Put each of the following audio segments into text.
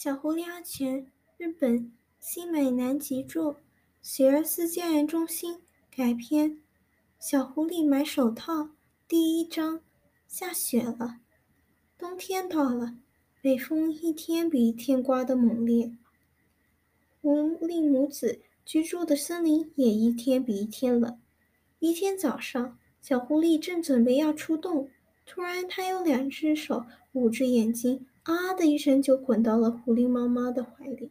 小狐狸阿全，日本新美南吉著，学而思教研中心改编。小狐狸买手套，第一章。下雪了，冬天到了，北风一天比一天刮得猛烈。狐狸母子居住的森林也一天比一天冷。一天早上，小狐狸正准备要出洞，突然，它有两只手捂着眼睛。啊的一声，就滚到了狐狸妈妈的怀里。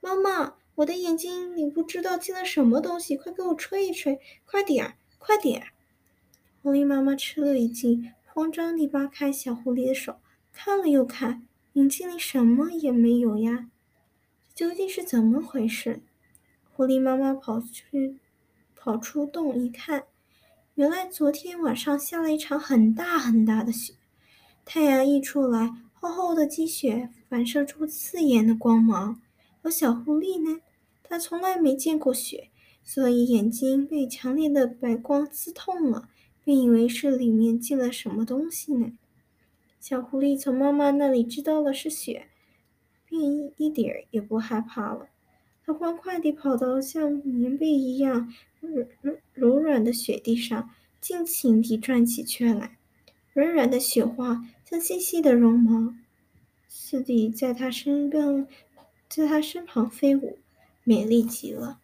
妈妈，我的眼睛里不知道进了什么东西，快给我吹一吹，快点儿，快点儿！狐狸妈妈吃了一惊，慌张地扒开小狐狸的手，看了又看，眼睛里什么也没有呀，究竟是怎么回事？狐狸妈妈跑去，跑出洞一看，原来昨天晚上下了一场很大很大的雪，太阳一出来。厚厚的积雪反射出刺眼的光芒，而小狐狸呢？它从来没见过雪，所以眼睛被强烈的白光刺痛了，便以为是里面进了什么东西呢。小狐狸从妈妈那里知道了是雪，便一点儿也不害怕了。它欢快地跑到像棉被一样柔柔软的雪地上，尽情地转起圈来。软软的雪花像细细的绒毛似地在他身边，在他身旁飞舞，美丽极了。